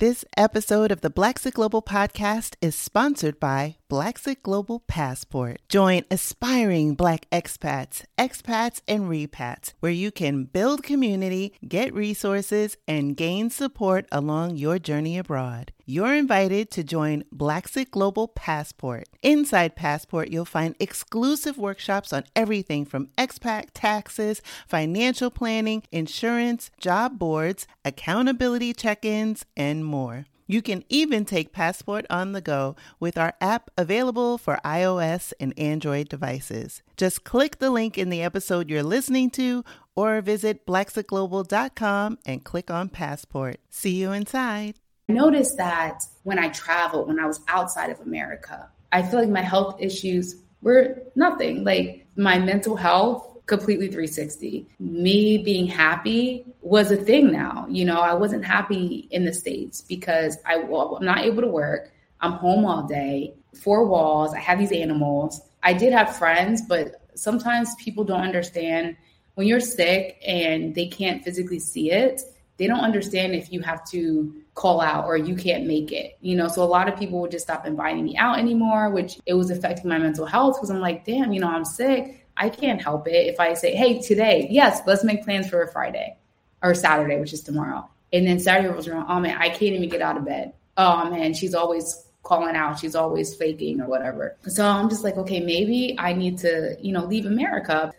This episode of the Blaxit Global podcast is sponsored by Blaxit Global Passport. Join aspiring Black expats, expats, and repats, where you can build community, get resources, and gain support along your journey abroad. You're invited to join Blaxit Global Passport. Inside Passport, you'll find exclusive workshops on everything from expat taxes, financial planning, insurance, job boards, accountability check ins, and more. You can even take Passport on the go with our app available for iOS and Android devices. Just click the link in the episode you're listening to or visit blaxitglobal.com and click on Passport. See you inside. I noticed that when I traveled, when I was outside of America, I feel like my health issues were nothing. Like my mental health completely 360. Me being happy was a thing now. You know, I wasn't happy in the States because I, well, I'm not able to work. I'm home all day, four walls. I have these animals. I did have friends, but sometimes people don't understand when you're sick and they can't physically see it. They don't understand if you have to call out or you can't make it. You know, so a lot of people would just stop inviting me out anymore, which it was affecting my mental health because I'm like, damn, you know, I'm sick I can't help it if I say, hey, today, yes, let's make plans for a Friday or Saturday, which is tomorrow. And then Saturday rolls around, oh man, I can't even get out of bed. Oh man, she's always calling out, she's always faking or whatever. So I'm just like, okay, maybe I need to, you know, leave America.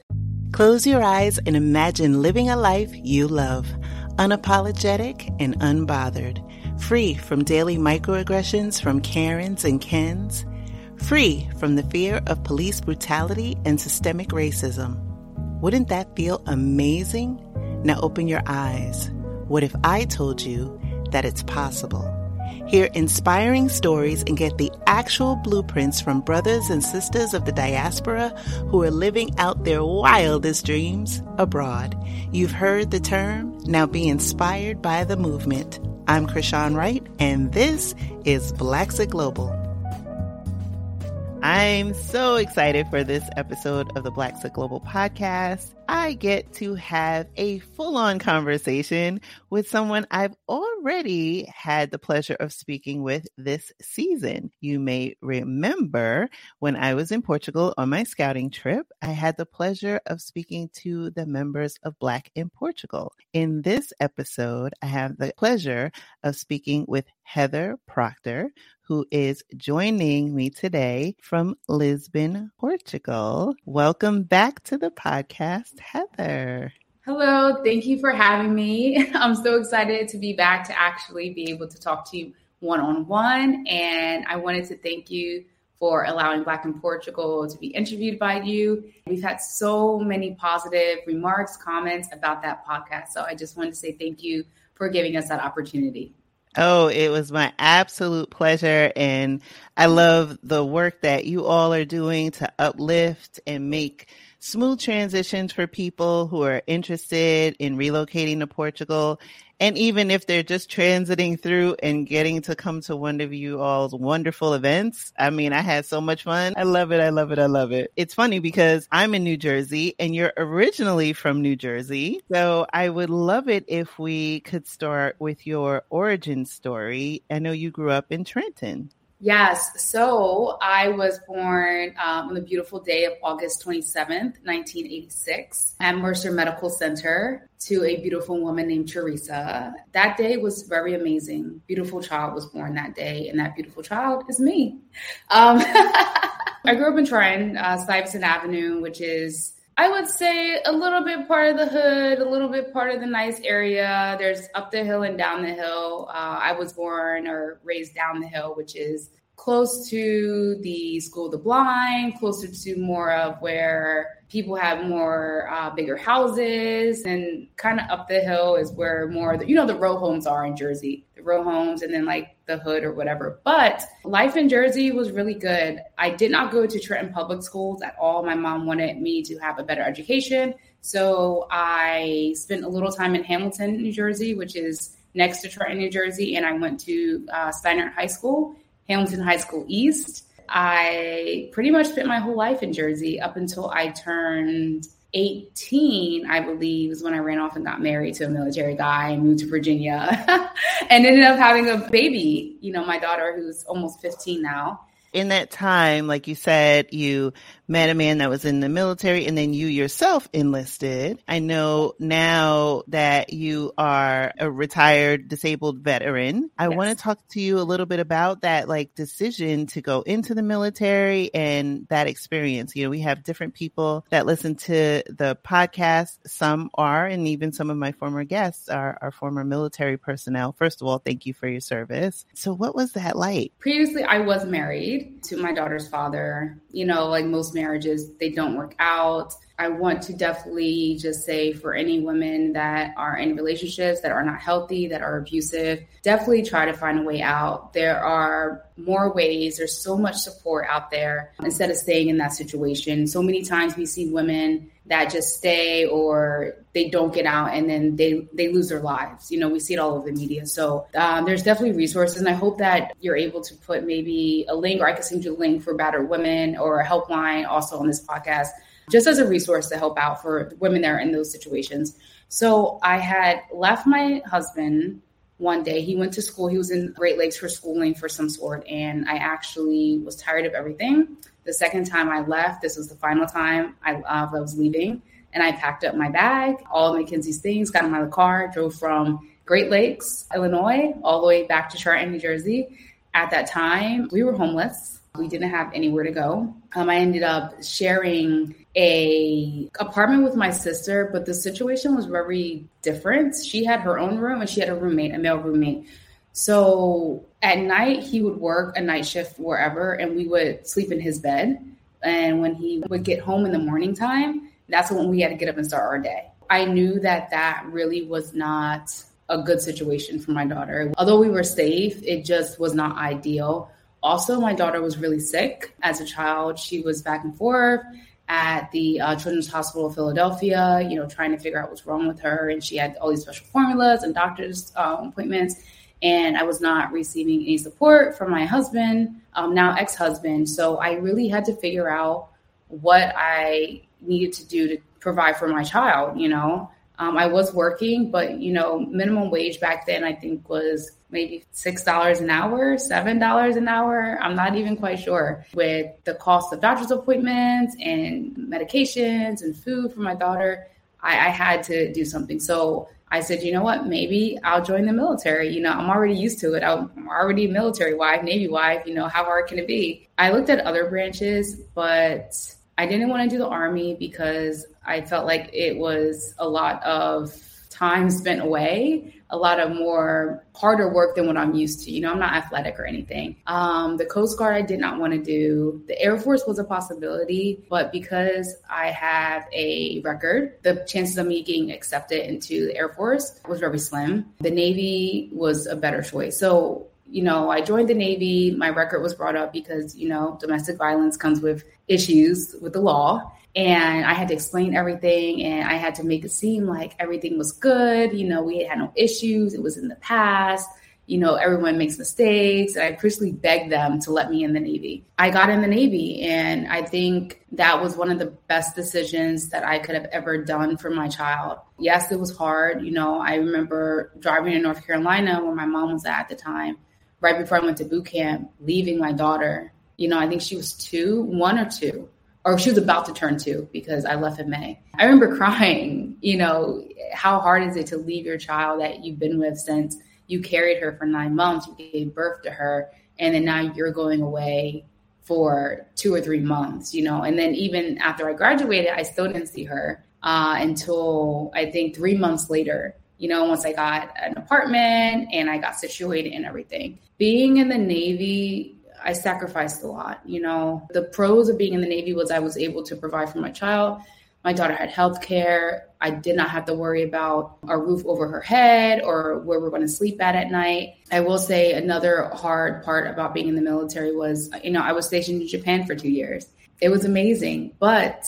Close your eyes and imagine living a life you love, unapologetic and unbothered, free from daily microaggressions from Karens and Kens free from the fear of police brutality and systemic racism. Wouldn't that feel amazing? Now open your eyes. What if I told you that it's possible? Hear inspiring stories and get the actual blueprints from brothers and sisters of the diaspora who are living out their wildest dreams abroad. You've heard the term, now be inspired by the movement. I'm Krishan Wright, and this is Blaxit Global. I'm so excited for this episode of the Black Blaxit Global podcast. I get to have a full on conversation with someone I've already had the pleasure of speaking with this season. You may remember when I was in Portugal on my scouting trip, I had the pleasure of speaking to the members of Black in Portugal. In this episode, I have the pleasure of speaking with Heather Proctor, who is joining me today from Lisbon, Portugal. Welcome back to the podcast, Heather. Hello, thank you for having me. I'm so excited to be back to actually be able to talk to you one on one. And I wanted to thank you for allowing Black in Portugal to be interviewed by you. We've had so many positive remarks, comments about that podcast. So I just wanted to say thank you for giving us that opportunity. Oh, it was my absolute pleasure. And I love the work that you all are doing to uplift and make smooth transitions for people who are interested in relocating to Portugal. And even if they're just transiting through and getting to come to one of you all's wonderful events. I mean, I had so much fun. I love it. I love it. I love it. It's funny because I'm in New Jersey and you're originally from New Jersey. So I would love it if we could start with your origin story. I know you grew up in Trenton. Yes. So I was born um, on the beautiful day of August 27th, 1986, at Mercer Medical Center to a beautiful woman named Teresa. That day was very amazing. Beautiful child was born that day, and that beautiful child is me. Um, I grew up in Trenton, uh, Stuyvesant Avenue, which is I would say a little bit part of the hood, a little bit part of the nice area. There's up the hill and down the hill. Uh, I was born or raised down the hill, which is close to the School of the Blind, closer to more of where people have more uh, bigger houses, and kind of up the hill is where more, the, you know, the row homes are in Jersey, the row homes, and then like the hood or whatever. But life in Jersey was really good. I did not go to Trenton public schools at all. My mom wanted me to have a better education. So I spent a little time in Hamilton, New Jersey, which is next to Trenton, New Jersey, and I went to uh, Steinert High School Hamilton High School East. I pretty much spent my whole life in Jersey up until I turned 18, I believe, is when I ran off and got married to a military guy and moved to Virginia and ended up having a baby. You know, my daughter, who's almost 15 now in that time, like you said, you met a man that was in the military and then you yourself enlisted. I know now that you are a retired disabled veteran. I yes. want to talk to you a little bit about that like decision to go into the military and that experience. You know, we have different people that listen to the podcast. Some are, and even some of my former guests are, are former military personnel. First of all, thank you for your service. So what was that like? Previously, I was married to my daughter's father. You know, like most marriages, they don't work out. I want to definitely just say for any women that are in relationships that are not healthy, that are abusive, definitely try to find a way out. There are more ways, there's so much support out there instead of staying in that situation. So many times we see women that just stay or they don't get out and then they they lose their lives you know we see it all over the media so um, there's definitely resources and i hope that you're able to put maybe a link or i can send you a link for battered women or a helpline also on this podcast just as a resource to help out for women that are in those situations. So I had left my husband one day. He went to school. He was in Great Lakes for schooling for some sort. And I actually was tired of everything. The second time I left, this was the final time I, uh, I was leaving. And I packed up my bag, all of Mackenzie's things, got in my car, drove from Great Lakes, Illinois, all the way back to Trenton, New Jersey. At that time, we were homeless. We didn't have anywhere to go. Um, I ended up sharing a apartment with my sister, but the situation was very different. She had her own room and she had a roommate, a male roommate. So at night he would work a night shift wherever and we would sleep in his bed. And when he would get home in the morning time, that's when we had to get up and start our day. I knew that that really was not a good situation for my daughter. Although we were safe, it just was not ideal. Also, my daughter was really sick as a child. She was back and forth at the uh, Children's Hospital of Philadelphia, you know, trying to figure out what's wrong with her. And she had all these special formulas and doctor's um, appointments. And I was not receiving any support from my husband, um, now ex husband. So I really had to figure out what I needed to do to provide for my child, you know. Um, I was working, but, you know, minimum wage back then I think was maybe $6 an hour, $7 an hour. I'm not even quite sure. With the cost of doctor's appointments and medications and food for my daughter, I, I had to do something. So I said, you know what, maybe I'll join the military. You know, I'm already used to it. I'm already military wife, Navy wife. You know, how hard can it be? I looked at other branches, but I didn't want to do the Army because I felt like it was a lot of time spent away a lot of more harder work than what I'm used to. You know, I'm not athletic or anything. Um, the Coast Guard, I did not want to do. The Air Force was a possibility, but because I have a record, the chances of me getting accepted into the Air Force was very slim. The Navy was a better choice. So you know, I joined the Navy. My record was brought up because, you know, domestic violence comes with issues with the law and I had to explain everything and I had to make it seem like everything was good. You know, we had no issues. It was in the past. You know, everyone makes mistakes. And I personally begged them to let me in the Navy. I got in the Navy and I think that was one of the best decisions that I could have ever done for my child. Yes, it was hard. You know, I remember driving to North Carolina where my mom was at, at the time, right before I went to boot camp, leaving my daughter. You know, I think she was two, one or two or she was about to turn two because I left in May. I remember crying, you know, how hard is it to leave your child that you've been with since you carried her for nine months, you gave birth to her, and then now you're going away for two or three months, you know. And then even after I graduated, I still didn't see her uh, until I think three months later, you know, once I got an apartment and I got situated and everything. Being in the Navy, I sacrificed a lot. You know, the pros of being in the Navy was I was able to provide for my child. My daughter had health care. I did not have to worry about a roof over her head or where we're going to sleep at at night. I will say another hard part about being in the military was, you know, I was stationed in Japan for two years. It was amazing, but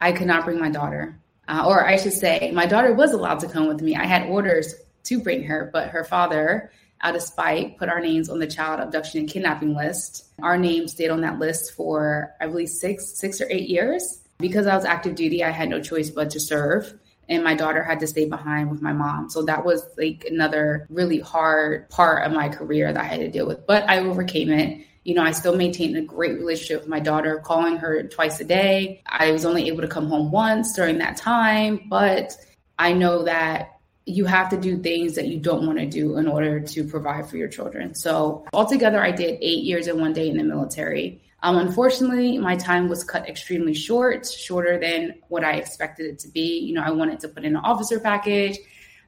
I could not bring my daughter. Uh, or I should say, my daughter was allowed to come with me. I had orders to bring her, but her father out of spite, put our names on the child abduction and kidnapping list. Our name stayed on that list for, I believe, six, six or eight years. Because I was active duty, I had no choice but to serve and my daughter had to stay behind with my mom. So that was like another really hard part of my career that I had to deal with. But I overcame it. You know, I still maintained a great relationship with my daughter, calling her twice a day. I was only able to come home once during that time, but I know that you have to do things that you don't want to do in order to provide for your children. So, altogether, I did eight years and one day in the military. Um, unfortunately, my time was cut extremely short, shorter than what I expected it to be. You know, I wanted to put in an officer package.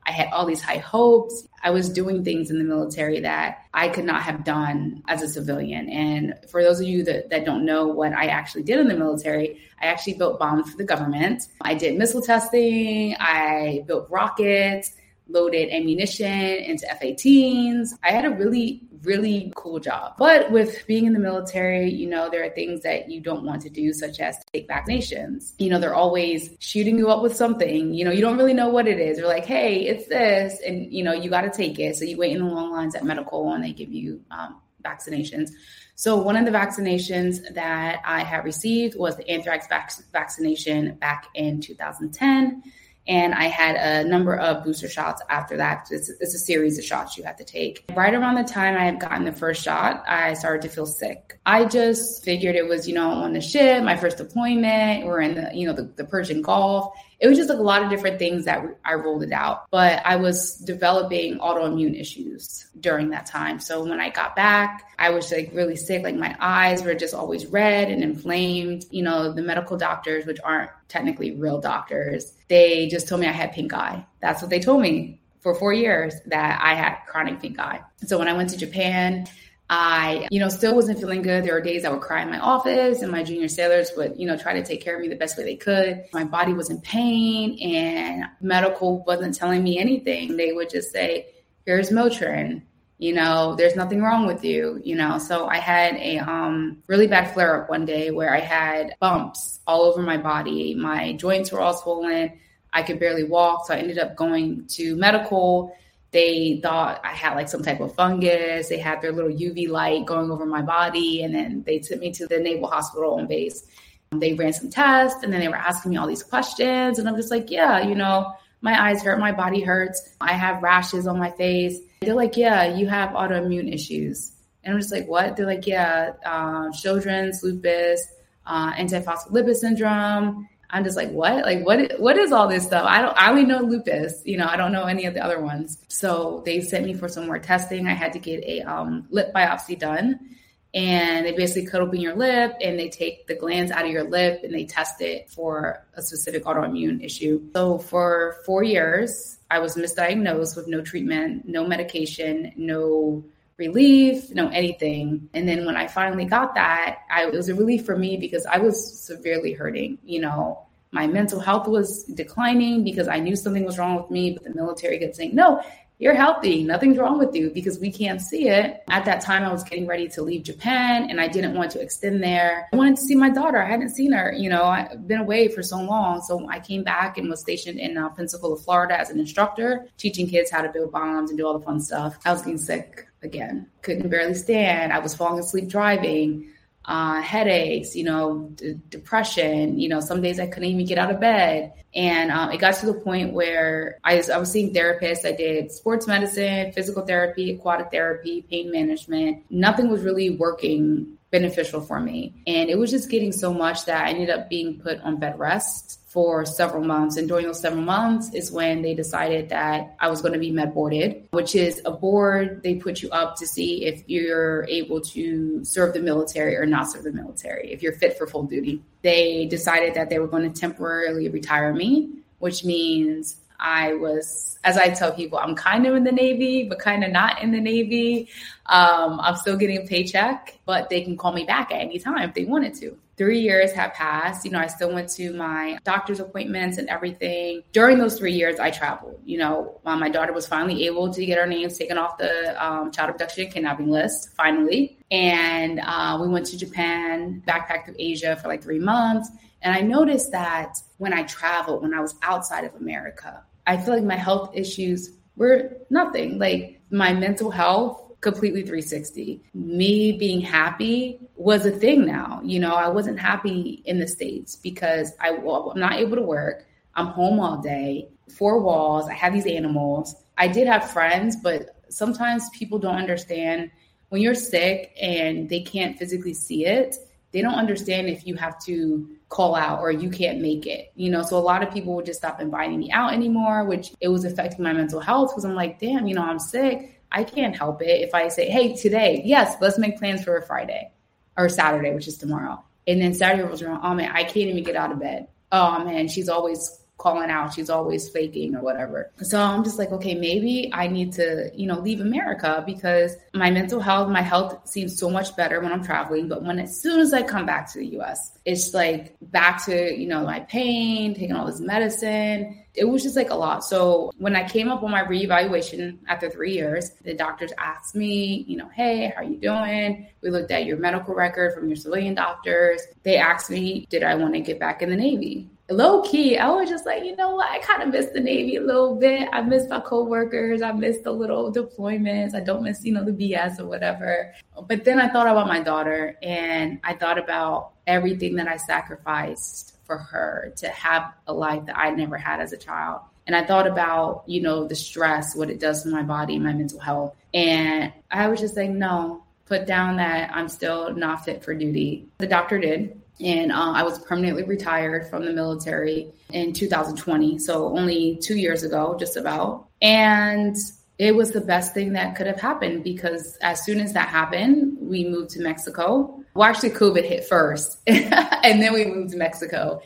I had all these high hopes. I was doing things in the military that I could not have done as a civilian. And for those of you that, that don't know what I actually did in the military, I actually built bombs for the government. I did missile testing, I built rockets, loaded ammunition into F 18s. I had a really really cool job. But with being in the military, you know, there are things that you don't want to do, such as take vaccinations. You know, they're always shooting you up with something. You know, you don't really know what it is. They're like, hey, it's this. And, you know, you got to take it. So you wait in the long lines at medical and they give you um, vaccinations. So, one of the vaccinations that I had received was the anthrax vac- vaccination back in 2010. And I had a number of booster shots after that. It's, it's, a series of shots you have to take. Right around the time I had gotten the first shot, I started to feel sick. I just figured it was, you know, on the ship, my first deployment, we're in the, you know, the, the Persian Gulf it was just like a lot of different things that I rolled it out. But I was developing autoimmune issues during that time. So when I got back, I was like really sick. Like my eyes were just always red and inflamed. You know, the medical doctors, which aren't technically real doctors, they just told me I had pink eye. That's what they told me for four years that I had chronic pink eye. So when I went to Japan, I, you know, still wasn't feeling good. There were days I would cry in my office and my junior sailors would, you know, try to take care of me the best way they could. My body was in pain and medical wasn't telling me anything. They would just say, here's Motrin, you know, there's nothing wrong with you, you know. So I had a um, really bad flare up one day where I had bumps all over my body. My joints were all swollen. I could barely walk. So I ended up going to medical they thought I had like some type of fungus. They had their little UV light going over my body. And then they took me to the Naval Hospital on base. They ran some tests and then they were asking me all these questions. And I'm just like, yeah, you know, my eyes hurt, my body hurts. I have rashes on my face. They're like, yeah, you have autoimmune issues. And I'm just like, what? They're like, yeah, uh, Sjogren's, lupus, uh, antiphospholipid syndrome, I'm just like, what? Like, what? What is all this stuff? I don't. I only know lupus. You know, I don't know any of the other ones. So they sent me for some more testing. I had to get a um, lip biopsy done, and they basically cut open your lip and they take the glands out of your lip and they test it for a specific autoimmune issue. So for four years, I was misdiagnosed with no treatment, no medication, no relief, no anything. And then when I finally got that, I, it was a relief for me because I was severely hurting. You know, my mental health was declining because I knew something was wrong with me, but the military kept saying, no, you're healthy. Nothing's wrong with you because we can't see it. At that time, I was getting ready to leave Japan and I didn't want to extend there. I wanted to see my daughter. I hadn't seen her. You know, I've been away for so long. So I came back and was stationed in uh, Pensacola, Florida as an instructor, teaching kids how to build bombs and do all the fun stuff. I was getting sick again. Couldn't barely stand. I was falling asleep driving. Uh, headaches, you know, d- depression. You know, some days I couldn't even get out of bed. And um, it got to the point where I was, I was seeing therapists. I did sports medicine, physical therapy, aquatic therapy, pain management. Nothing was really working beneficial for me. And it was just getting so much that I ended up being put on bed rest for several months. And during those several months is when they decided that I was going to be med boarded, which is a board they put you up to see if you're able to serve the military or not serve the military, if you're fit for full duty. They decided that they were going to temporarily retire me, which means I was, as I tell people, I'm kind of in the Navy, but kind of not in the Navy. Um, I'm still getting a paycheck, but they can call me back at any time if they wanted to. Three years have passed. You know, I still went to my doctor's appointments and everything. During those three years, I traveled. You know, my daughter was finally able to get her names taken off the um, child abduction and kidnapping list, finally. And uh, we went to Japan, backpacked through Asia for like three months. And I noticed that when I traveled, when I was outside of America, I feel like my health issues were nothing. Like my mental health completely 360. Me being happy was a thing now. You know, I wasn't happy in the States because I, well, I'm not able to work. I'm home all day, four walls. I have these animals. I did have friends, but sometimes people don't understand when you're sick and they can't physically see it. They don't understand if you have to call out or you can't make it. You know, so a lot of people would just stop inviting me out anymore, which it was affecting my mental health because I'm like, damn, you know, I'm sick. I can't help it if I say, hey, today, yes, let's make plans for a Friday or Saturday, which is tomorrow. And then Saturday rolls around, oh man, I can't even get out of bed. Oh man, she's always calling out she's always faking or whatever so i'm just like okay maybe i need to you know leave america because my mental health my health seems so much better when i'm traveling but when as soon as i come back to the us it's like back to you know my pain taking all this medicine it was just like a lot. So when I came up on my reevaluation after three years, the doctors asked me, you know, hey, how are you doing? We looked at your medical record from your civilian doctors. They asked me, did I want to get back in the Navy? Low key, I was just like, you know what? I kind of miss the Navy a little bit. I miss my coworkers. I miss the little deployments. I don't miss, you know, the BS or whatever. But then I thought about my daughter and I thought about everything that I sacrificed for her to have a life that I never had as a child. And I thought about, you know, the stress, what it does to my body, my mental health. And I was just like, no, put down that I'm still not fit for duty. The doctor did. And uh, I was permanently retired from the military in 2020. So only two years ago, just about. And it was the best thing that could have happened because as soon as that happened, we moved to Mexico. Well, actually, COVID hit first, and then we moved to Mexico.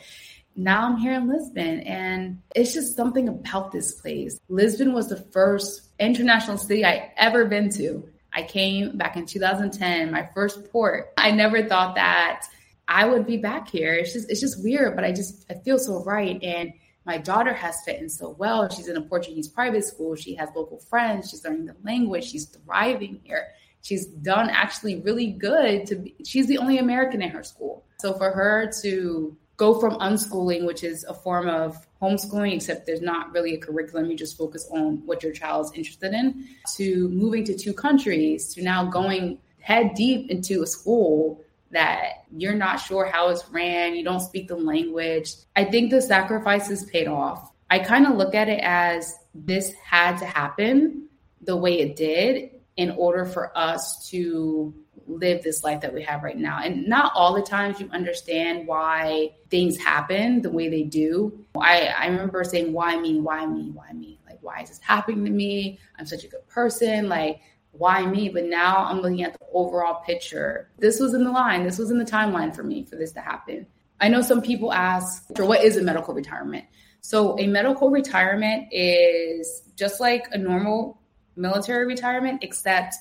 Now I'm here in Lisbon, and it's just something about this place. Lisbon was the first international city I ever been to. I came back in 2010, my first port. I never thought that I would be back here. It's just it's just weird, but I just I feel so right and my daughter has fit in so well. She's in a Portuguese private school. She has local friends. She's learning the language. She's thriving here. She's done actually really good to be, she's the only American in her school. So for her to go from unschooling, which is a form of homeschooling, except there's not really a curriculum, you just focus on what your child's interested in, to moving to two countries, to now going head deep into a school that you're not sure how it's ran, you don't speak the language. I think the sacrifices paid off. I kind of look at it as this had to happen the way it did in order for us to live this life that we have right now. And not all the times you understand why things happen the way they do. I, I remember saying, why me? Why me? Why me? Like, why is this happening to me? I'm such a good person. Like, why me? But now I'm looking at the overall picture. This was in the line, this was in the timeline for me for this to happen. I know some people ask, for what is a medical retirement? So, a medical retirement is just like a normal military retirement, except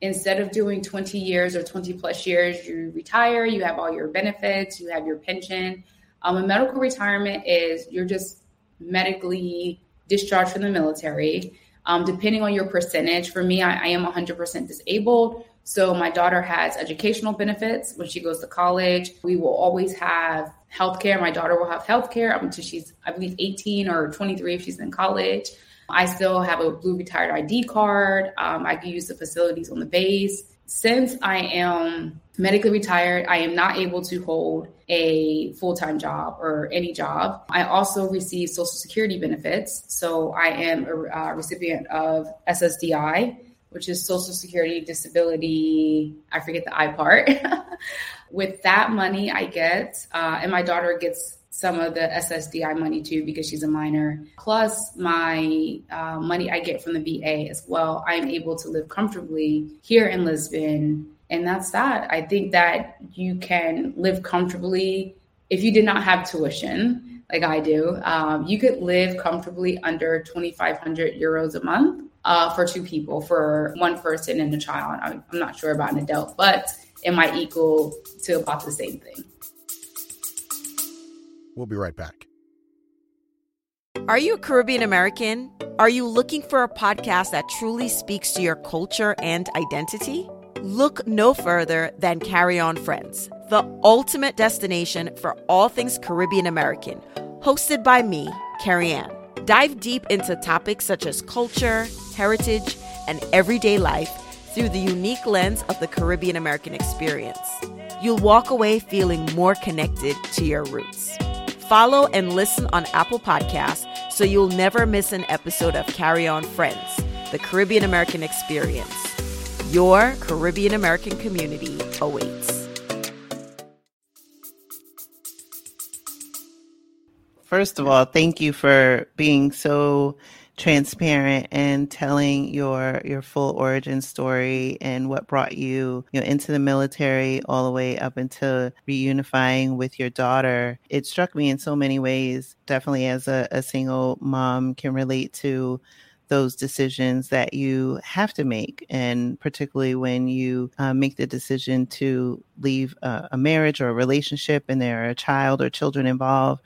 instead of doing 20 years or 20 plus years, you retire, you have all your benefits, you have your pension. Um, a medical retirement is you're just medically discharged from the military um, depending on your percentage. For me, I, I am 100% disabled. So my daughter has educational benefits when she goes to college. We will always have healthcare. My daughter will have healthcare until she's, I believe, 18 or 23 if she's in college. I still have a blue retired ID card. Um, I can use the facilities on the base. Since I am medically retired, I am not able to hold a full time job or any job. I also receive Social Security benefits. So I am a, a recipient of SSDI, which is Social Security Disability, I forget the I part. With that money I get, uh, and my daughter gets some of the SSDI money too because she's a minor. Plus, my uh, money I get from the VA as well. I'm able to live comfortably here in Lisbon. And that's that. I think that you can live comfortably if you did not have tuition like I do. Um, you could live comfortably under 2,500 euros a month uh, for two people, for one person and a child. I'm, I'm not sure about an adult, but it might equal to about the same thing. We'll be right back. Are you a Caribbean American? Are you looking for a podcast that truly speaks to your culture and identity? Look no further than Carry On Friends, the ultimate destination for all things Caribbean American, hosted by me, Carrie Ann. Dive deep into topics such as culture, heritage, and everyday life through the unique lens of the Caribbean American experience. You'll walk away feeling more connected to your roots. Follow and listen on Apple Podcasts so you'll never miss an episode of Carry On Friends, the Caribbean American experience. Your Caribbean American community awaits. First of all, thank you for being so transparent and telling your your full origin story and what brought you you know into the military all the way up until reunifying with your daughter it struck me in so many ways definitely as a, a single mom can relate to those decisions that you have to make, and particularly when you uh, make the decision to leave a, a marriage or a relationship and there are a child or children involved,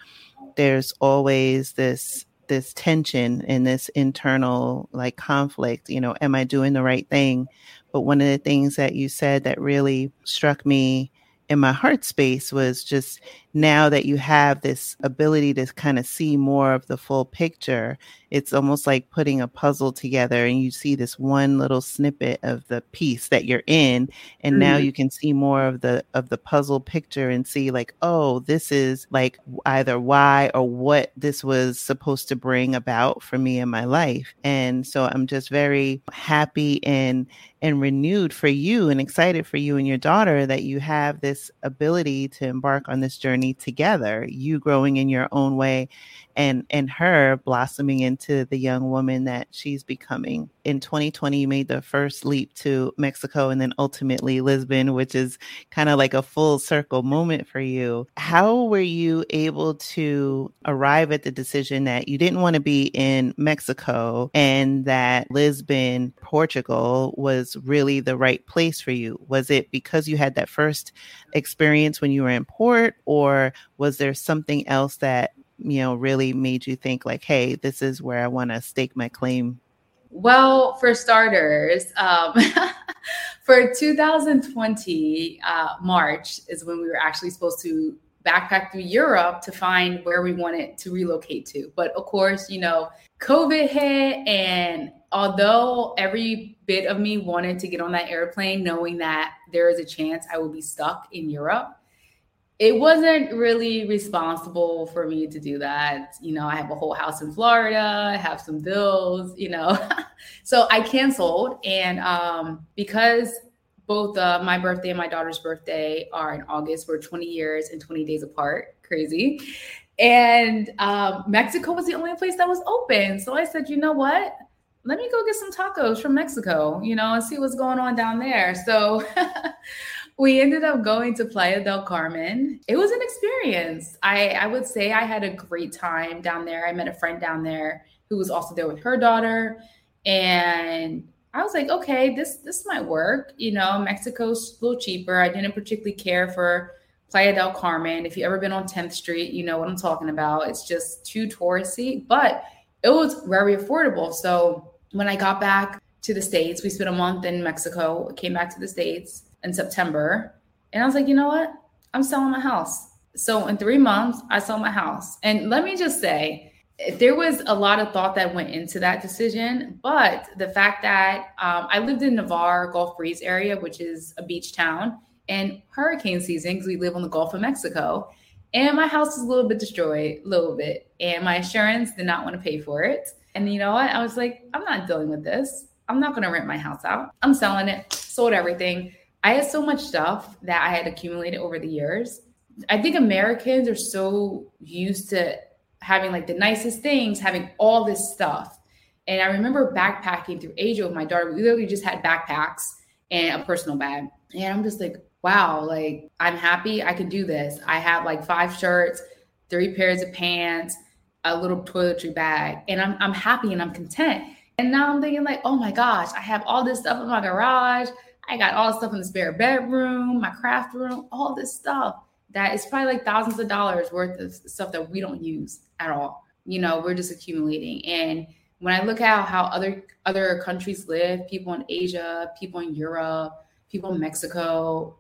there's always this this tension and this internal like conflict you know am i doing the right thing? But one of the things that you said that really struck me in my heart space was just now that you have this ability to kind of see more of the full picture it's almost like putting a puzzle together and you see this one little snippet of the piece that you're in and mm-hmm. now you can see more of the of the puzzle picture and see like oh this is like either why or what this was supposed to bring about for me in my life and so i'm just very happy and and renewed for you and excited for you and your daughter that you have this ability to embark on this journey together you growing in your own way and and her blossoming into the young woman that she's becoming. In 2020, you made the first leap to Mexico and then ultimately Lisbon, which is kind of like a full circle moment for you. How were you able to arrive at the decision that you didn't want to be in Mexico and that Lisbon, Portugal was really the right place for you? Was it because you had that first experience when you were in port or was there something else that you know really made you think like hey this is where i want to stake my claim well for starters um, for 2020 uh, march is when we were actually supposed to backpack through europe to find where we wanted to relocate to but of course you know covid hit and although every bit of me wanted to get on that airplane knowing that there is a chance i will be stuck in europe it wasn't really responsible for me to do that. You know, I have a whole house in Florida, I have some bills, you know. so I canceled. And um, because both uh, my birthday and my daughter's birthday are in August, we're 20 years and 20 days apart. Crazy. And um, Mexico was the only place that was open. So I said, you know what? Let me go get some tacos from Mexico, you know, and see what's going on down there. So we ended up going to Playa del Carmen. It was an experience. I, I would say I had a great time down there. I met a friend down there who was also there with her daughter. And I was like, okay, this this might work. You know, Mexico's a little cheaper. I didn't particularly care for Playa del Carmen. If you've ever been on 10th Street, you know what I'm talking about. It's just too touristy, but it was very affordable. So when I got back to the States, we spent a month in Mexico, came back to the States in September. And I was like, you know what? I'm selling my house. So in three months, I sold my house. And let me just say, there was a lot of thought that went into that decision, but the fact that um, I lived in Navarre, Gulf Breeze area, which is a beach town, and hurricane season because we live on the Gulf of Mexico, and my house is a little bit destroyed, a little bit, and my insurance did not want to pay for it. And you know what? I was like, I'm not dealing with this. I'm not going to rent my house out. I'm selling it. Sold everything. I had so much stuff that I had accumulated over the years. I think Americans are so used to having like the nicest things, having all this stuff. And I remember backpacking through Asia with my daughter. We literally just had backpacks and a personal bag. And I'm just like, wow, like I'm happy I can do this. I have like five shirts, three pairs of pants, a little toiletry bag, and I'm I'm happy and I'm content. And now I'm thinking like, oh my gosh, I have all this stuff in my garage. I got all the stuff in the spare bedroom, my craft room, all this stuff that is probably like thousands of dollars worth of stuff that we don't use at all. You know, we're just accumulating. And when I look at how other other countries live, people in Asia, people in Europe, people in Mexico,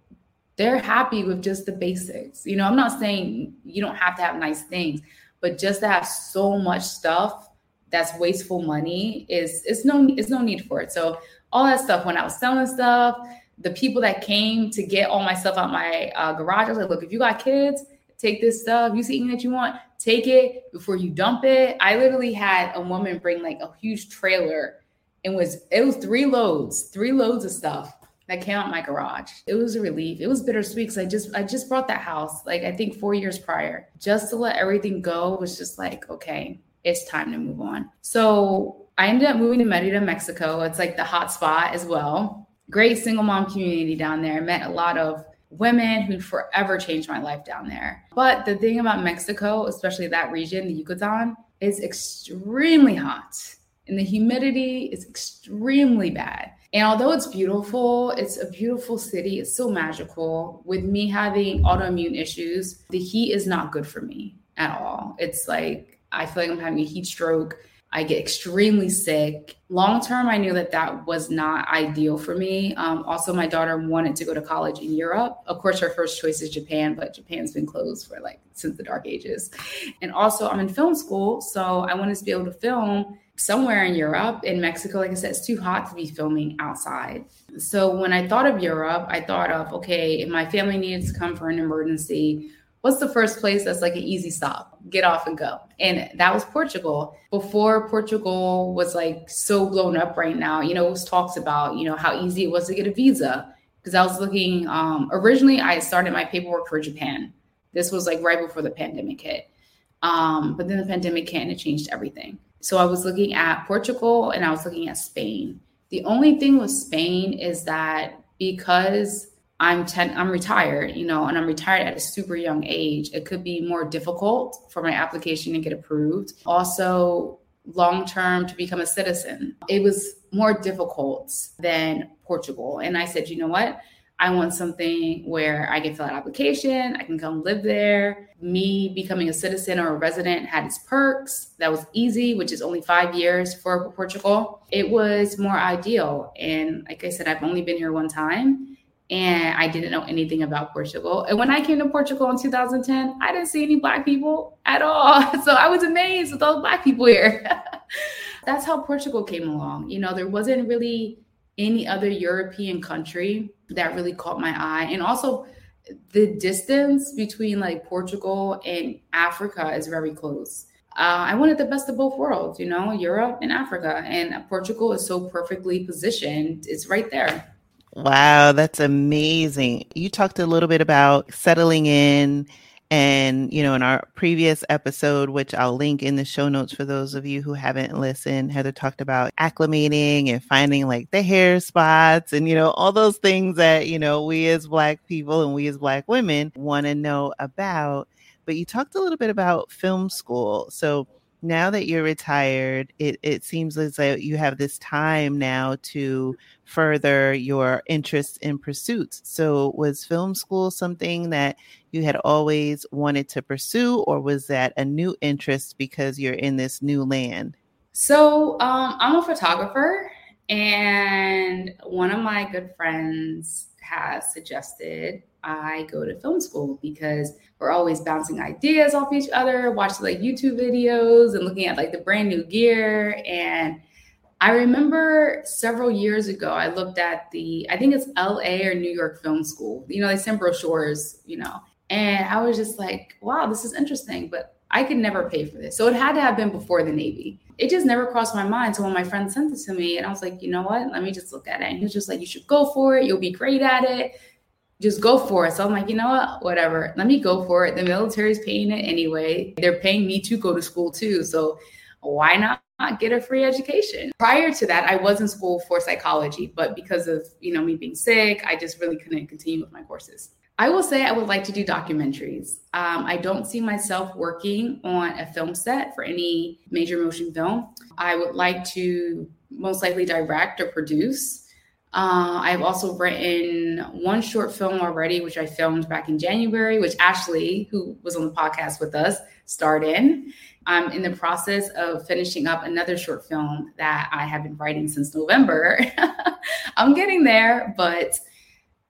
they're happy with just the basics. You know, I'm not saying you don't have to have nice things, but just to have so much stuff that's wasteful money is it's no it's no need for it. So all that stuff when I was selling stuff. The people that came to get all my stuff out my uh, garage, I was like, look, if you got kids, take this stuff. You see anything that you want, take it before you dump it. I literally had a woman bring like a huge trailer and was it was three loads, three loads of stuff that came out my garage. It was a relief. It was bittersweet because I just I just brought that house like I think four years prior. Just to let everything go was just like, okay, it's time to move on. So I ended up moving to Merida, Mexico. It's like the hot spot as well. Great single mom community down there. Met a lot of women who forever changed my life down there. But the thing about Mexico, especially that region, the Yucatan, is extremely hot and the humidity is extremely bad. And although it's beautiful, it's a beautiful city, it's so magical. With me having autoimmune issues, the heat is not good for me at all. It's like I feel like I'm having a heat stroke. I get extremely sick. Long term, I knew that that was not ideal for me. Um, also, my daughter wanted to go to college in Europe. Of course, her first choice is Japan, but Japan's been closed for like since the dark ages. And also, I'm in film school, so I wanted to be able to film somewhere in Europe. In Mexico, like I said, it's too hot to be filming outside. So when I thought of Europe, I thought of okay, if my family needs to come for an emergency, what's the first place that's like an easy stop? Get off and go. And that was Portugal. Before Portugal was like so blown up right now, you know, it was talks about, you know, how easy it was to get a visa. Because I was looking, um, originally I started my paperwork for Japan. This was like right before the pandemic hit. Um, but then the pandemic hit and it changed everything. So I was looking at Portugal and I was looking at Spain. The only thing with Spain is that because I'm ten, I'm retired, you know, and I'm retired at a super young age, it could be more difficult for my application to get approved. Also, long term to become a citizen. It was more difficult than Portugal. And I said, you know what? I want something where I can fill out application, I can come live there. Me becoming a citizen or a resident had its perks. That was easy, which is only five years for Portugal. It was more ideal. And like I said, I've only been here one time and I didn't know anything about Portugal. And when I came to Portugal in 2010, I didn't see any black people at all. So I was amazed with all the black people here. That's how Portugal came along. You know, there wasn't really any other European country that really caught my eye. And also, the distance between like Portugal and Africa is very close. Uh, I wanted the best of both worlds, you know, Europe and Africa. And Portugal is so perfectly positioned, it's right there. Wow, that's amazing. You talked a little bit about settling in and, you know, in our previous episode, which I'll link in the show notes for those of you who haven't listened, Heather talked about acclimating and finding like the hair spots and, you know, all those things that, you know, we as Black people and we as Black women want to know about. But you talked a little bit about film school. So, now that you're retired, it, it seems as though you have this time now to further your interests and pursuits. So, was film school something that you had always wanted to pursue, or was that a new interest because you're in this new land? So, um, I'm a photographer, and one of my good friends has suggested I go to film school because we're always bouncing ideas off each other, watching like YouTube videos and looking at like the brand new gear. And I remember several years ago, I looked at the, I think it's LA or New York Film School. You know, they send brochures, you know, and I was just like, wow, this is interesting, but I could never pay for this. So it had to have been before the Navy. It just never crossed my mind. So when my friend sent it to me, and I was like, you know what? Let me just look at it. And he was just like, you should go for it. You'll be great at it just go for it. So I'm like, you know what? Whatever. Let me go for it. The military's paying it anyway. They're paying me to go to school too. So why not? get a free education. Prior to that, I was in school for psychology, but because of, you know, me being sick, I just really couldn't continue with my courses. I will say I would like to do documentaries. Um, I don't see myself working on a film set for any major motion film. I would like to most likely direct or produce. Uh, I've also written one short film already, which I filmed back in January, which Ashley, who was on the podcast with us, starred in. I'm in the process of finishing up another short film that I have been writing since November. I'm getting there, but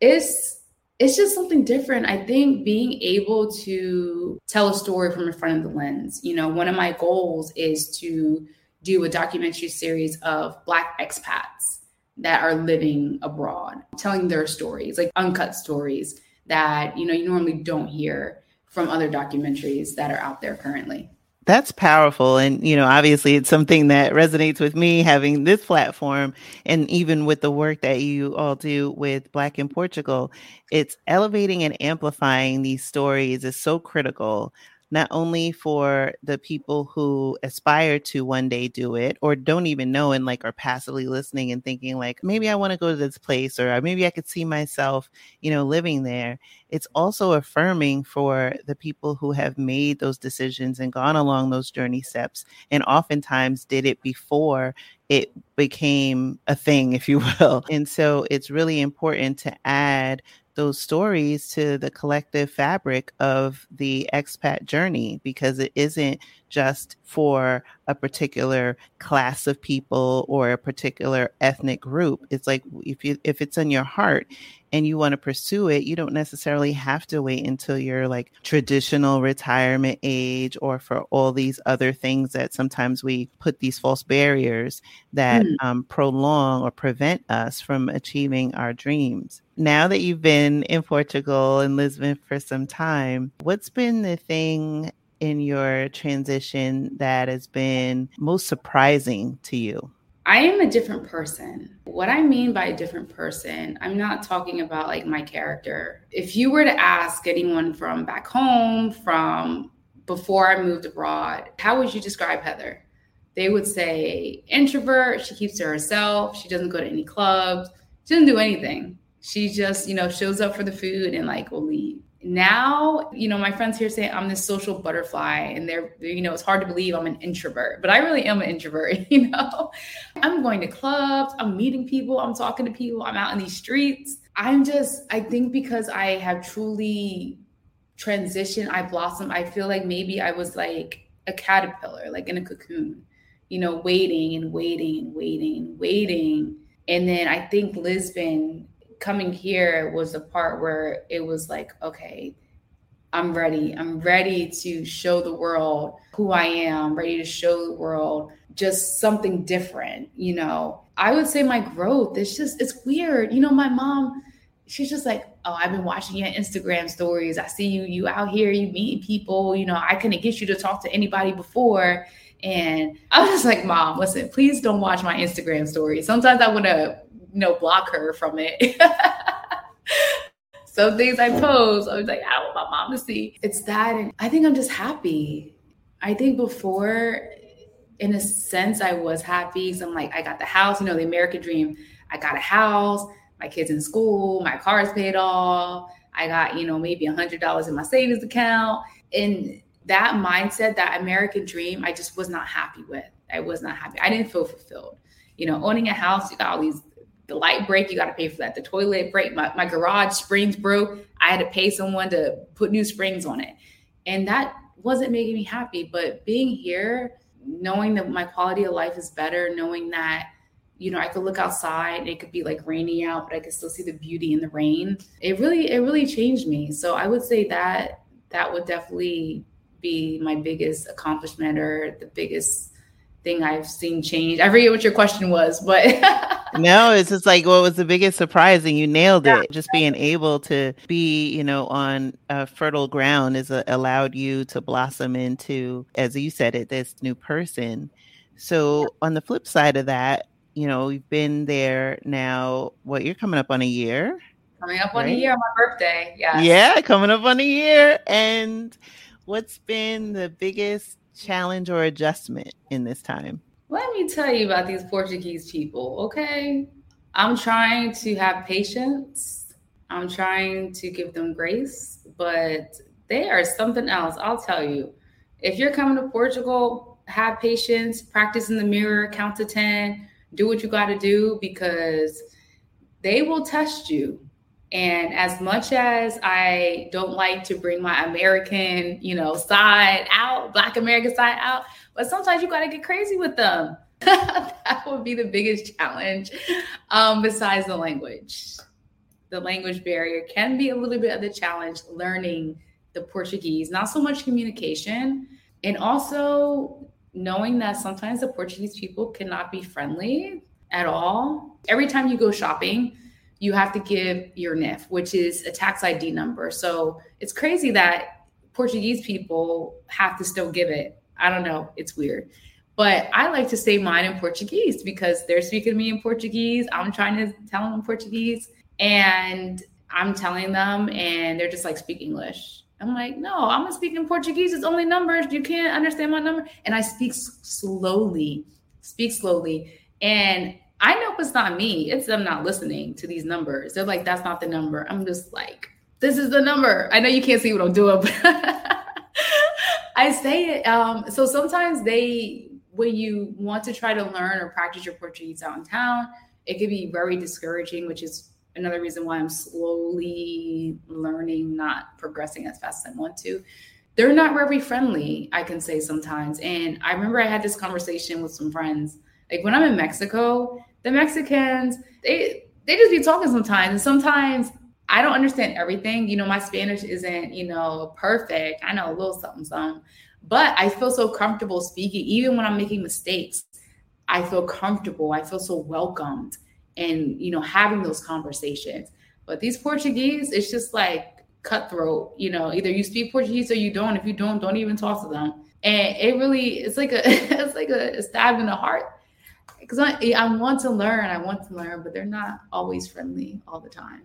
it's it's just something different. I think being able to tell a story from in front of the lens. You know, one of my goals is to do a documentary series of Black expats that are living abroad, telling their stories, like uncut stories that, you know, you normally don't hear from other documentaries that are out there currently. That's powerful. And, you know, obviously it's something that resonates with me having this platform and even with the work that you all do with Black in Portugal. It's elevating and amplifying these stories is so critical not only for the people who aspire to one day do it or don't even know and like are passively listening and thinking like maybe I want to go to this place or uh, maybe I could see myself, you know, living there. It's also affirming for the people who have made those decisions and gone along those journey steps and oftentimes did it before it became a thing, if you will. And so it's really important to add those stories to the collective fabric of the expat journey because it isn't just for a particular class of people or a particular ethnic group. It's like if you if it's in your heart and you want to pursue it, you don't necessarily have to wait until you're like traditional retirement age or for all these other things that sometimes we put these false barriers that mm. um, prolong or prevent us from achieving our dreams now that you've been in Portugal and Lisbon for some time, what's been the thing in your transition that has been most surprising to you? I am a different person. What I mean by a different person, I'm not talking about like my character. If you were to ask anyone from back home, from before I moved abroad, how would you describe Heather? They would say introvert, she keeps to herself, she doesn't go to any clubs, she doesn't do anything. She just, you know, shows up for the food and like will leave. Now, you know, my friends here say I'm this social butterfly, and they're, you know, it's hard to believe I'm an introvert, but I really am an introvert, you know. I'm going to clubs, I'm meeting people, I'm talking to people, I'm out in these streets. I'm just, I think because I have truly transitioned, I blossomed, I feel like maybe I was like a caterpillar, like in a cocoon, you know, waiting and waiting and waiting and waiting. And then I think Lisbon coming here was the part where it was like, okay, I'm ready. I'm ready to show the world who I am, ready to show the world just something different, you know. I would say my growth, it's just it's weird. You know, my mom, she's just like, "Oh, I've been watching your Instagram stories. I see you you out here, you meeting people, you know, I couldn't get you to talk to anybody before." And I was just like, "Mom, listen, please don't watch my Instagram stories. Sometimes I want to you know, block her from it. Some things I post, I was like, I don't want my mom to see. It's that. And I think I'm just happy. I think before, in a sense, I was happy. So I'm like, I got the house, you know, the American dream. I got a house, my kids in school, my car's paid off. I got, you know, maybe a hundred dollars in my savings account. And that mindset, that American dream, I just was not happy with. I was not happy. I didn't feel fulfilled. You know, owning a house, you got all these the light break, you got to pay for that. The toilet break, my, my garage springs broke. I had to pay someone to put new springs on it. And that wasn't making me happy. But being here, knowing that my quality of life is better, knowing that, you know, I could look outside, and it could be like rainy out, but I could still see the beauty in the rain. It really, it really changed me. So I would say that that would definitely be my biggest accomplishment or the biggest thing I've seen change. I forget what your question was, but no, it's just like what was the biggest surprise, and you nailed it. Yeah. Just being able to be, you know, on a fertile ground is a, allowed you to blossom into, as you said it, this new person. So yeah. on the flip side of that, you know, you've been there now. What you're coming up on a year? Coming up on right? a year on my birthday. Yeah. Yeah, coming up on a year. And what's been the biggest challenge or adjustment in this time? Let me tell you about these Portuguese people, okay? I'm trying to have patience. I'm trying to give them grace, but they are something else. I'll tell you. If you're coming to Portugal, have patience, practice in the mirror, count to 10, do what you got to do because they will test you. And as much as I don't like to bring my American, you know, side out, Black American side out, but sometimes you got to get crazy with them. that would be the biggest challenge, um, besides the language. The language barrier can be a little bit of the challenge learning the Portuguese, not so much communication, and also knowing that sometimes the Portuguese people cannot be friendly at all. Every time you go shopping, you have to give your NIF, which is a tax ID number. So it's crazy that Portuguese people have to still give it. I don't know. It's weird. But I like to say mine in Portuguese because they're speaking to me in Portuguese. I'm trying to tell them in Portuguese and I'm telling them, and they're just like, speak English. I'm like, no, I'm gonna speak in Portuguese. It's only numbers. You can't understand my number. And I speak slowly, speak slowly. And I know it's not me. It's them not listening to these numbers. They're like, that's not the number. I'm just like, this is the number. I know you can't see what I'm doing, but I say it. Um, so sometimes they, when you want to try to learn or practice your Portuguese out in town, it can be very discouraging, which is another reason why I'm slowly learning, not progressing as fast as I want to. They're not very friendly, I can say sometimes. And I remember I had this conversation with some friends. Like when I'm in Mexico, the Mexicans, they they just be talking sometimes. And sometimes I don't understand everything. You know, my Spanish isn't, you know, perfect. I know a little something, something. But I feel so comfortable speaking, even when I'm making mistakes. I feel comfortable. I feel so welcomed and, you know, having those conversations. But these Portuguese, it's just like cutthroat. You know, either you speak Portuguese or you don't. If you don't, don't even talk to them. And it really, it's like a, it's like a stab in the heart because I, I want to learn, I want to learn, but they're not always friendly all the time.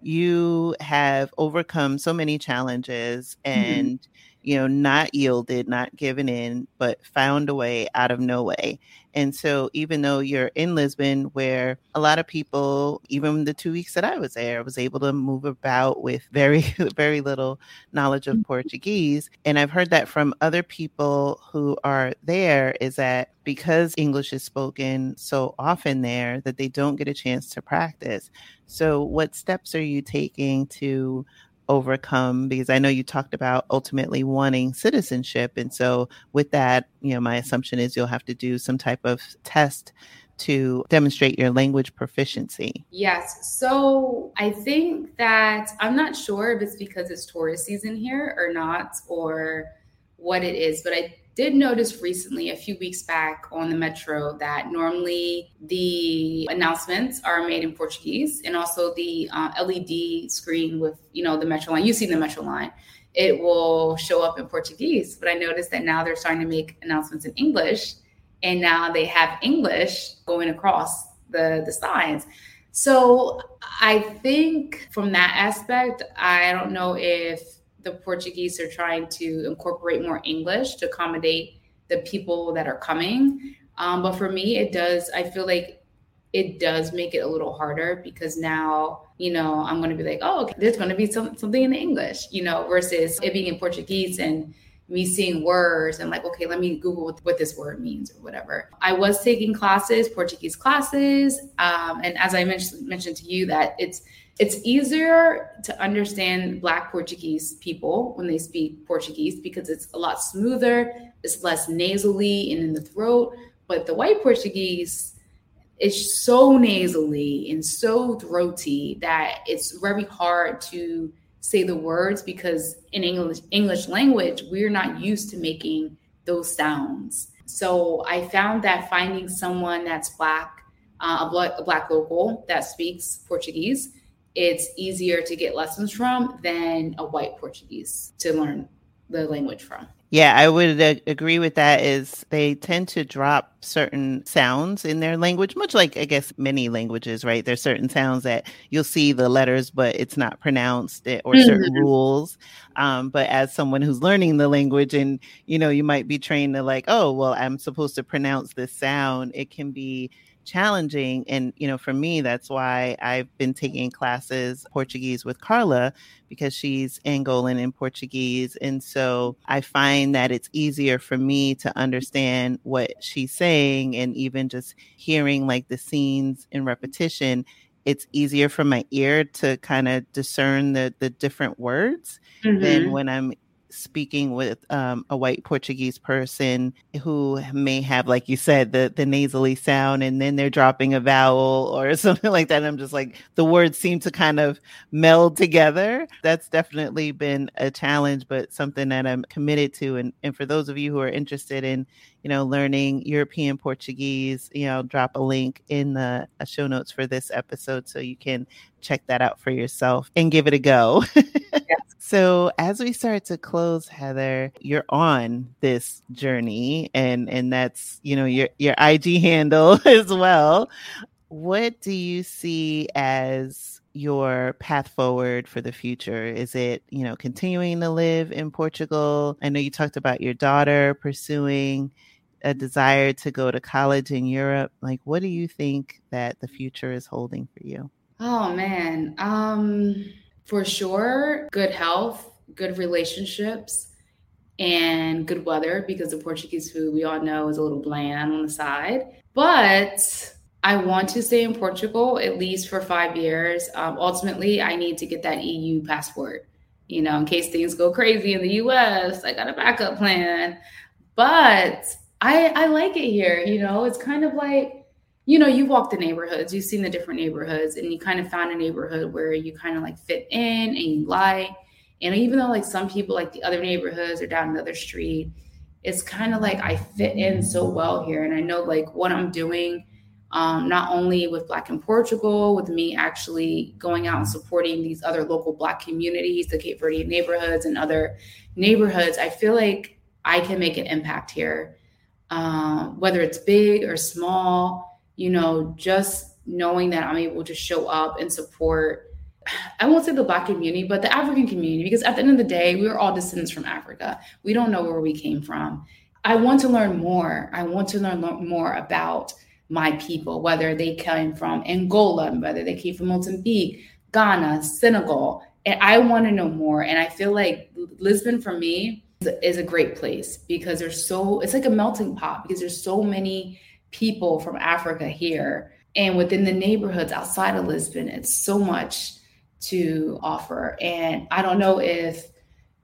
You have overcome so many challenges mm-hmm. and, mm-hmm. you know, not yielded, not given in, but found a way out of no way. And so, even though you're in Lisbon, where a lot of people, even the two weeks that I was there, was able to move about with very, very little knowledge of mm-hmm. Portuguese. And I've heard that from other people who are there is that because English is spoken so often there, that they don't get a chance to practice. So, what steps are you taking to overcome because I know you talked about ultimately wanting citizenship. And so, with that, you know, my assumption is you'll have to do some type of test to demonstrate your language proficiency. Yes. So, I think that I'm not sure if it's because it's tourist season here or not, or what it is, but I did notice recently, a few weeks back on the metro, that normally the announcements are made in Portuguese, and also the uh, LED screen with you know the metro line. You've seen the metro line; it will show up in Portuguese. But I noticed that now they're starting to make announcements in English, and now they have English going across the the signs. So I think from that aspect, I don't know if the Portuguese are trying to incorporate more English to accommodate the people that are coming. Um, but for me, it does, I feel like it does make it a little harder because now, you know, I'm going to be like, oh, okay, there's going to be some, something in English, you know, versus it being in Portuguese and me seeing words and like, okay, let me Google what, what this word means or whatever. I was taking classes, Portuguese classes. Um, and as I mentioned, mentioned to you that it's, it's easier to understand Black Portuguese people when they speak Portuguese because it's a lot smoother, it's less nasally and in the throat. But the white Portuguese is so nasally and so throaty that it's very hard to say the words because in English English language we're not used to making those sounds. So I found that finding someone that's black, uh, a, black a black local that speaks Portuguese it's easier to get lessons from than a white Portuguese to learn the language from. Yeah, I would uh, agree with that. Is they tend to drop certain sounds in their language, much like I guess many languages, right? There's certain sounds that you'll see the letters, but it's not pronounced, eh, or mm-hmm. certain rules. Um, but as someone who's learning the language, and you know, you might be trained to like, oh, well, I'm supposed to pronounce this sound. It can be challenging. And, you know, for me, that's why I've been taking classes Portuguese with Carla because she's Angolan in Portuguese. And so I find that it's easier for me to understand what she's saying and even just hearing like the scenes in repetition. It's easier for my ear to kind of discern the, the different words mm-hmm. than when I'm speaking with um, a white Portuguese person who may have, like you said, the the nasally sound, and then they're dropping a vowel or something like that. And I'm just like the words seem to kind of meld together. That's definitely been a challenge, but something that I'm committed to. And and for those of you who are interested in you know, learning European Portuguese, you know, drop a link in the uh, show notes for this episode so you can check that out for yourself and give it a go. So as we start to close, Heather, you're on this journey and and that's, you know, your your IG handle as well. What do you see as your path forward for the future? Is it, you know, continuing to live in Portugal? I know you talked about your daughter pursuing a desire to go to college in Europe. Like, what do you think that the future is holding for you? Oh man, um, for sure, good health, good relationships, and good weather because the Portuguese food we all know is a little bland on the side. But I want to stay in Portugal at least for five years. Um, ultimately, I need to get that EU passport. You know, in case things go crazy in the US, I got a backup plan. But I I like it here. You know, it's kind of like you know you walk the neighborhoods, you've seen the different neighborhoods, and you kind of found a neighborhood where you kind of like fit in and you like. And even though like some people like the other neighborhoods are down another street, it's kind of like I fit in so well here, and I know like what I'm doing. Um, not only with Black in Portugal, with me actually going out and supporting these other local Black communities, the Cape Verdean neighborhoods and other neighborhoods, I feel like I can make an impact here um, whether it's big or small, you know, just knowing that I'm able to show up and support. I won't say the Black community, but the African community, because at the end of the day, we're all descendants from Africa. We don't know where we came from. I want to learn more. I want to learn more about my people, whether they came from Angola, whether they came from Mozambique, Ghana, Senegal. And I want to know more. And I feel like Lisbon for me is a great place because there's so it's like a melting pot because there's so many people from Africa here and within the neighborhoods outside of Lisbon it's so much to offer and I don't know if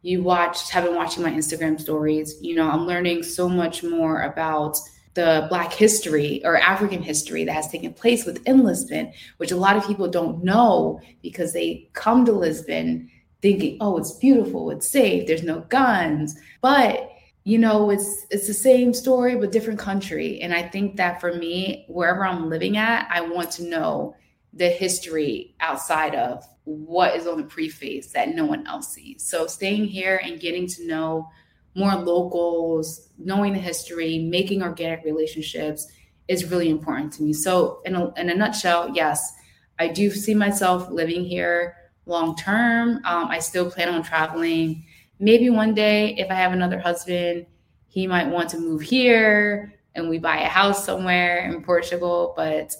you watched have been watching my Instagram stories you know I'm learning so much more about the black history or African history that has taken place within Lisbon which a lot of people don't know because they come to Lisbon thinking, oh, it's beautiful, it's safe, there's no guns. But you know, it's it's the same story but different country. And I think that for me, wherever I'm living at, I want to know the history outside of what is on the preface that no one else sees. So staying here and getting to know more locals, knowing the history, making organic relationships is really important to me. So in a, in a nutshell, yes, I do see myself living here long term. Um, I still plan on traveling. Maybe one day, if I have another husband, he might want to move here and we buy a house somewhere in Portugal. But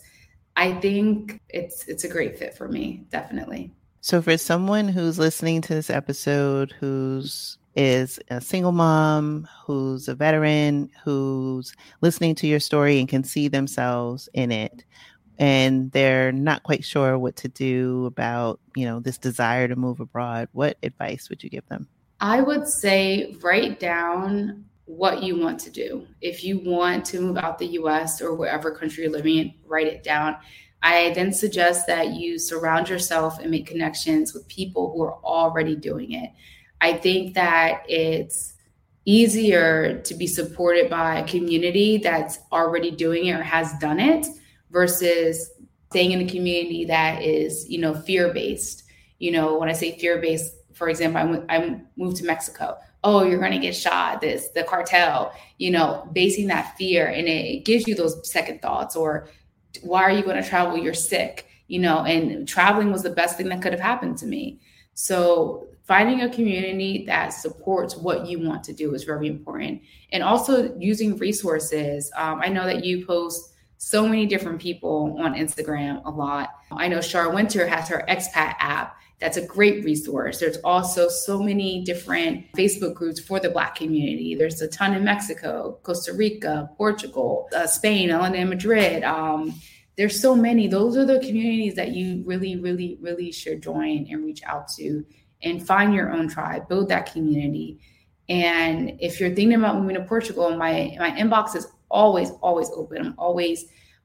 I think it's it's a great fit for me, definitely. So for someone who's listening to this episode who's is a single mom, who's a veteran, who's listening to your story and can see themselves in it, and they're not quite sure what to do about, you know, this desire to move abroad, what advice would you give them? I would say write down what you want to do. If you want to move out the US or wherever country you're living in, write it down. I then suggest that you surround yourself and make connections with people who are already doing it. I think that it's easier to be supported by a community that's already doing it or has done it versus staying in a community that is, you know, fear based. You know, when I say fear based, for example, I, moved to Mexico. Oh, you're going to get shot. This, the cartel, you know, basing that fear and it, it gives you those second thoughts or why are you going to travel? You're sick, you know, and traveling was the best thing that could have happened to me. So finding a community that supports what you want to do is very important. And also using resources. Um, I know that you post so many different people on Instagram a lot. I know Char Winter has her expat app. That's a great resource. There's also so many different Facebook groups for the Black community. There's a ton in Mexico, Costa Rica, Portugal, uh, Spain, London, Madrid. Um, there's so many. Those are the communities that you really, really, really should join and reach out to and find your own tribe, build that community. And if you're thinking about moving to Portugal, my my inbox is always always open. I'm always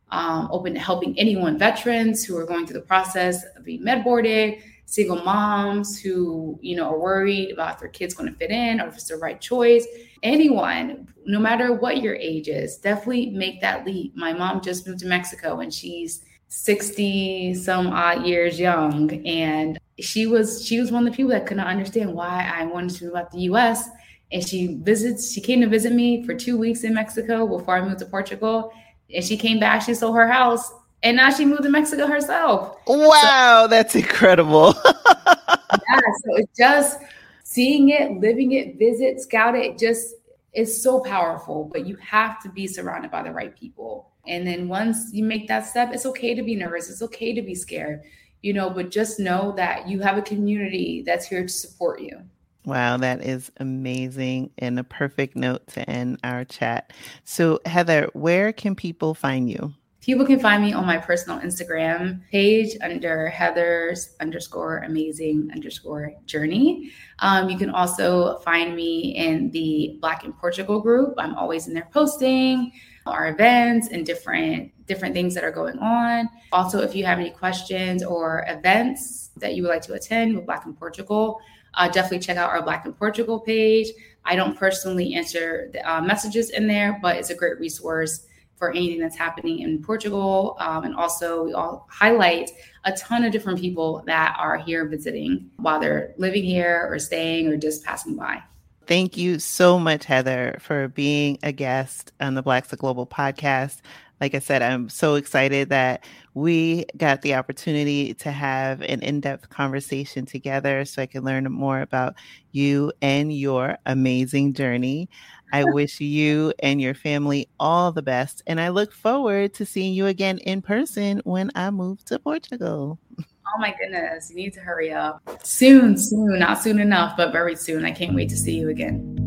um, open to helping anyone, veterans who are going through the process of being med boarded, single moms who you know are worried about if their kids going to fit in or if it's the right choice. Anyone, no matter what your age is, definitely make that leap. My mom just moved to Mexico and she's 60 some odd years young and she was she was one of the people that could not understand why I wanted to move out the US and she visits she came to visit me for 2 weeks in Mexico before I moved to Portugal and she came back she sold her house and now she moved to Mexico herself. Wow, so, that's incredible. yeah, so it's just seeing it, living it, visit, scout it, just is so powerful, but you have to be surrounded by the right people and then once you make that step, it's okay to be nervous. It's okay to be scared, you know, but just know that you have a community that's here to support you. Wow, that is amazing and a perfect note to end our chat. So, Heather, where can people find you? People can find me on my personal Instagram page under Heather's underscore amazing underscore journey. Um, you can also find me in the Black in Portugal group. I'm always in there posting our events and different different things that are going on. Also, if you have any questions or events that you would like to attend with Black in Portugal, uh, definitely check out our Black in Portugal page. I don't personally answer the uh, messages in there, but it's a great resource for anything that's happening in Portugal. Um, and also, we all highlight a ton of different people that are here visiting while they're living here or staying or just passing by. Thank you so much, Heather, for being a guest on the Blaxit Global podcast. Like I said, I'm so excited that we got the opportunity to have an in depth conversation together so I can learn more about you and your amazing journey. I wish you and your family all the best, and I look forward to seeing you again in person when I move to Portugal. Oh my goodness, you need to hurry up. Soon, soon, not soon enough, but very soon. I can't wait to see you again.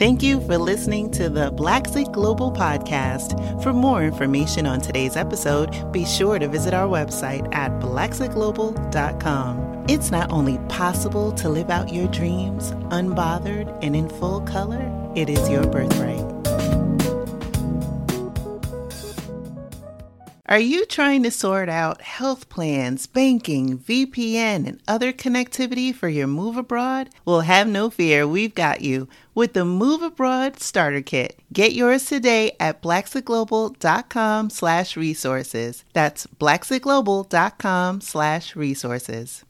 Thank you for listening to the Blaxit Global Podcast. For more information on today's episode, be sure to visit our website at blaxitglobal.com. It's not only possible to live out your dreams unbothered and in full color, it is your birthright. Are you trying to sort out health plans, banking, VPN, and other connectivity for your move abroad? Well, have no fear, we've got you with the Move Abroad Starter Kit. Get yours today at blaxitglobal.com slash resources. That's blaxitglobal.com slash resources.